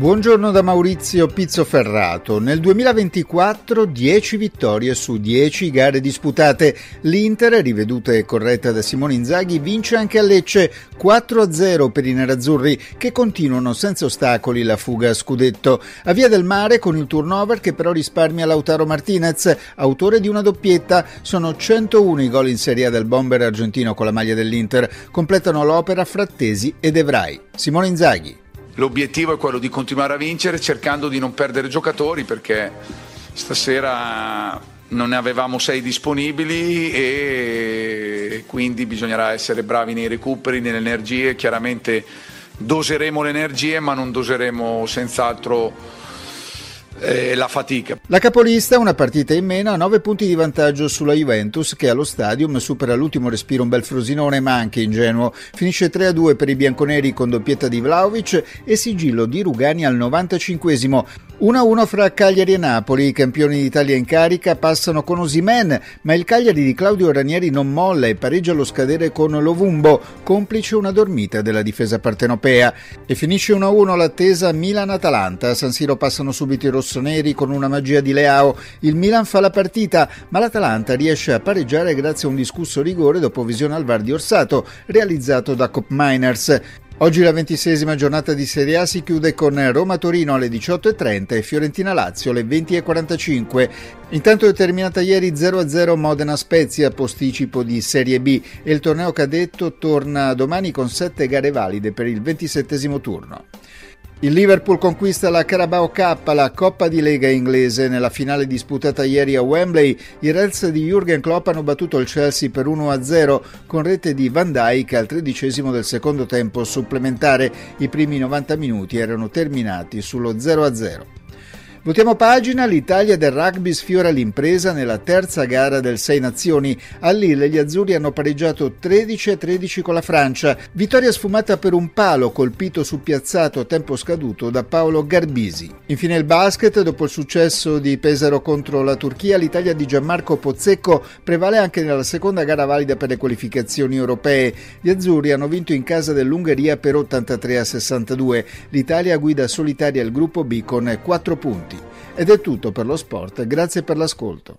Buongiorno da Maurizio Pizzoferrato. Nel 2024 10 vittorie su 10 gare disputate. L'Inter, riveduta e corretta da Simone Inzaghi, vince anche a Lecce 4-0 per i nerazzurri che continuano senza ostacoli la fuga a scudetto. A Via del Mare con il turnover che però risparmia Lautaro Martinez, autore di una doppietta. Sono 101 i gol in Serie A del bomber argentino con la maglia dell'Inter. Completano l'opera Frattesi ed Evrai. Simone Inzaghi. L'obiettivo è quello di continuare a vincere cercando di non perdere giocatori perché stasera non ne avevamo sei disponibili e quindi bisognerà essere bravi nei recuperi, nelle energie. Chiaramente doseremo le energie ma non doseremo senz'altro eh, la fatica. La capolista, una partita in meno, ha 9 punti di vantaggio sulla Juventus che allo stadium supera l'ultimo respiro un bel frosinone ma anche ingenuo. Finisce 3-2 per i bianconeri con doppietta di Vlaovic e sigillo di Rugani al 95esimo. 1-1 fra Cagliari e Napoli, i campioni d'Italia in carica passano con Osimen, ma il Cagliari di Claudio Ranieri non molla e pareggia allo scadere con Lovumbo, complice una dormita della difesa partenopea. E finisce 1-1 l'attesa Milan-Atalanta, a San Siro passano subito i rossoneri con una magia di Leao, il Milan fa la partita, ma l'Atalanta riesce a pareggiare grazie a un discusso rigore dopo visione al VAR di Orsato, realizzato da Cop Miners. Oggi la ventisesima giornata di Serie A si chiude con Roma-Torino alle 18.30 e Fiorentina-Lazio alle 20.45. Intanto è terminata ieri 0-0 Modena-Spezia, posticipo di Serie B e il torneo cadetto torna domani con sette gare valide per il ventisettesimo turno. Il Liverpool conquista la Carabao Cup, la Coppa di Lega inglese. Nella finale disputata ieri a Wembley, i Reds di Jurgen Klopp hanno battuto il Chelsea per 1-0 con rete di Van Dijk al tredicesimo del secondo tempo supplementare. I primi 90 minuti erano terminati sullo 0-0. Votiamo pagina, l'Italia del rugby sfiora l'impresa nella terza gara del Sei Nazioni. A Lille gli azzurri hanno pareggiato 13 13 con la Francia. Vittoria sfumata per un palo colpito sul piazzato a tempo scaduto da Paolo Garbisi. Infine il basket, dopo il successo di Pesaro contro la Turchia, l'Italia di Gianmarco Pozzecco prevale anche nella seconda gara valida per le qualificazioni europee. Gli azzurri hanno vinto in casa dell'Ungheria per 83 a 62. L'Italia guida solitaria il gruppo B con 4 punti. Ed è tutto per lo sport, grazie per l'ascolto.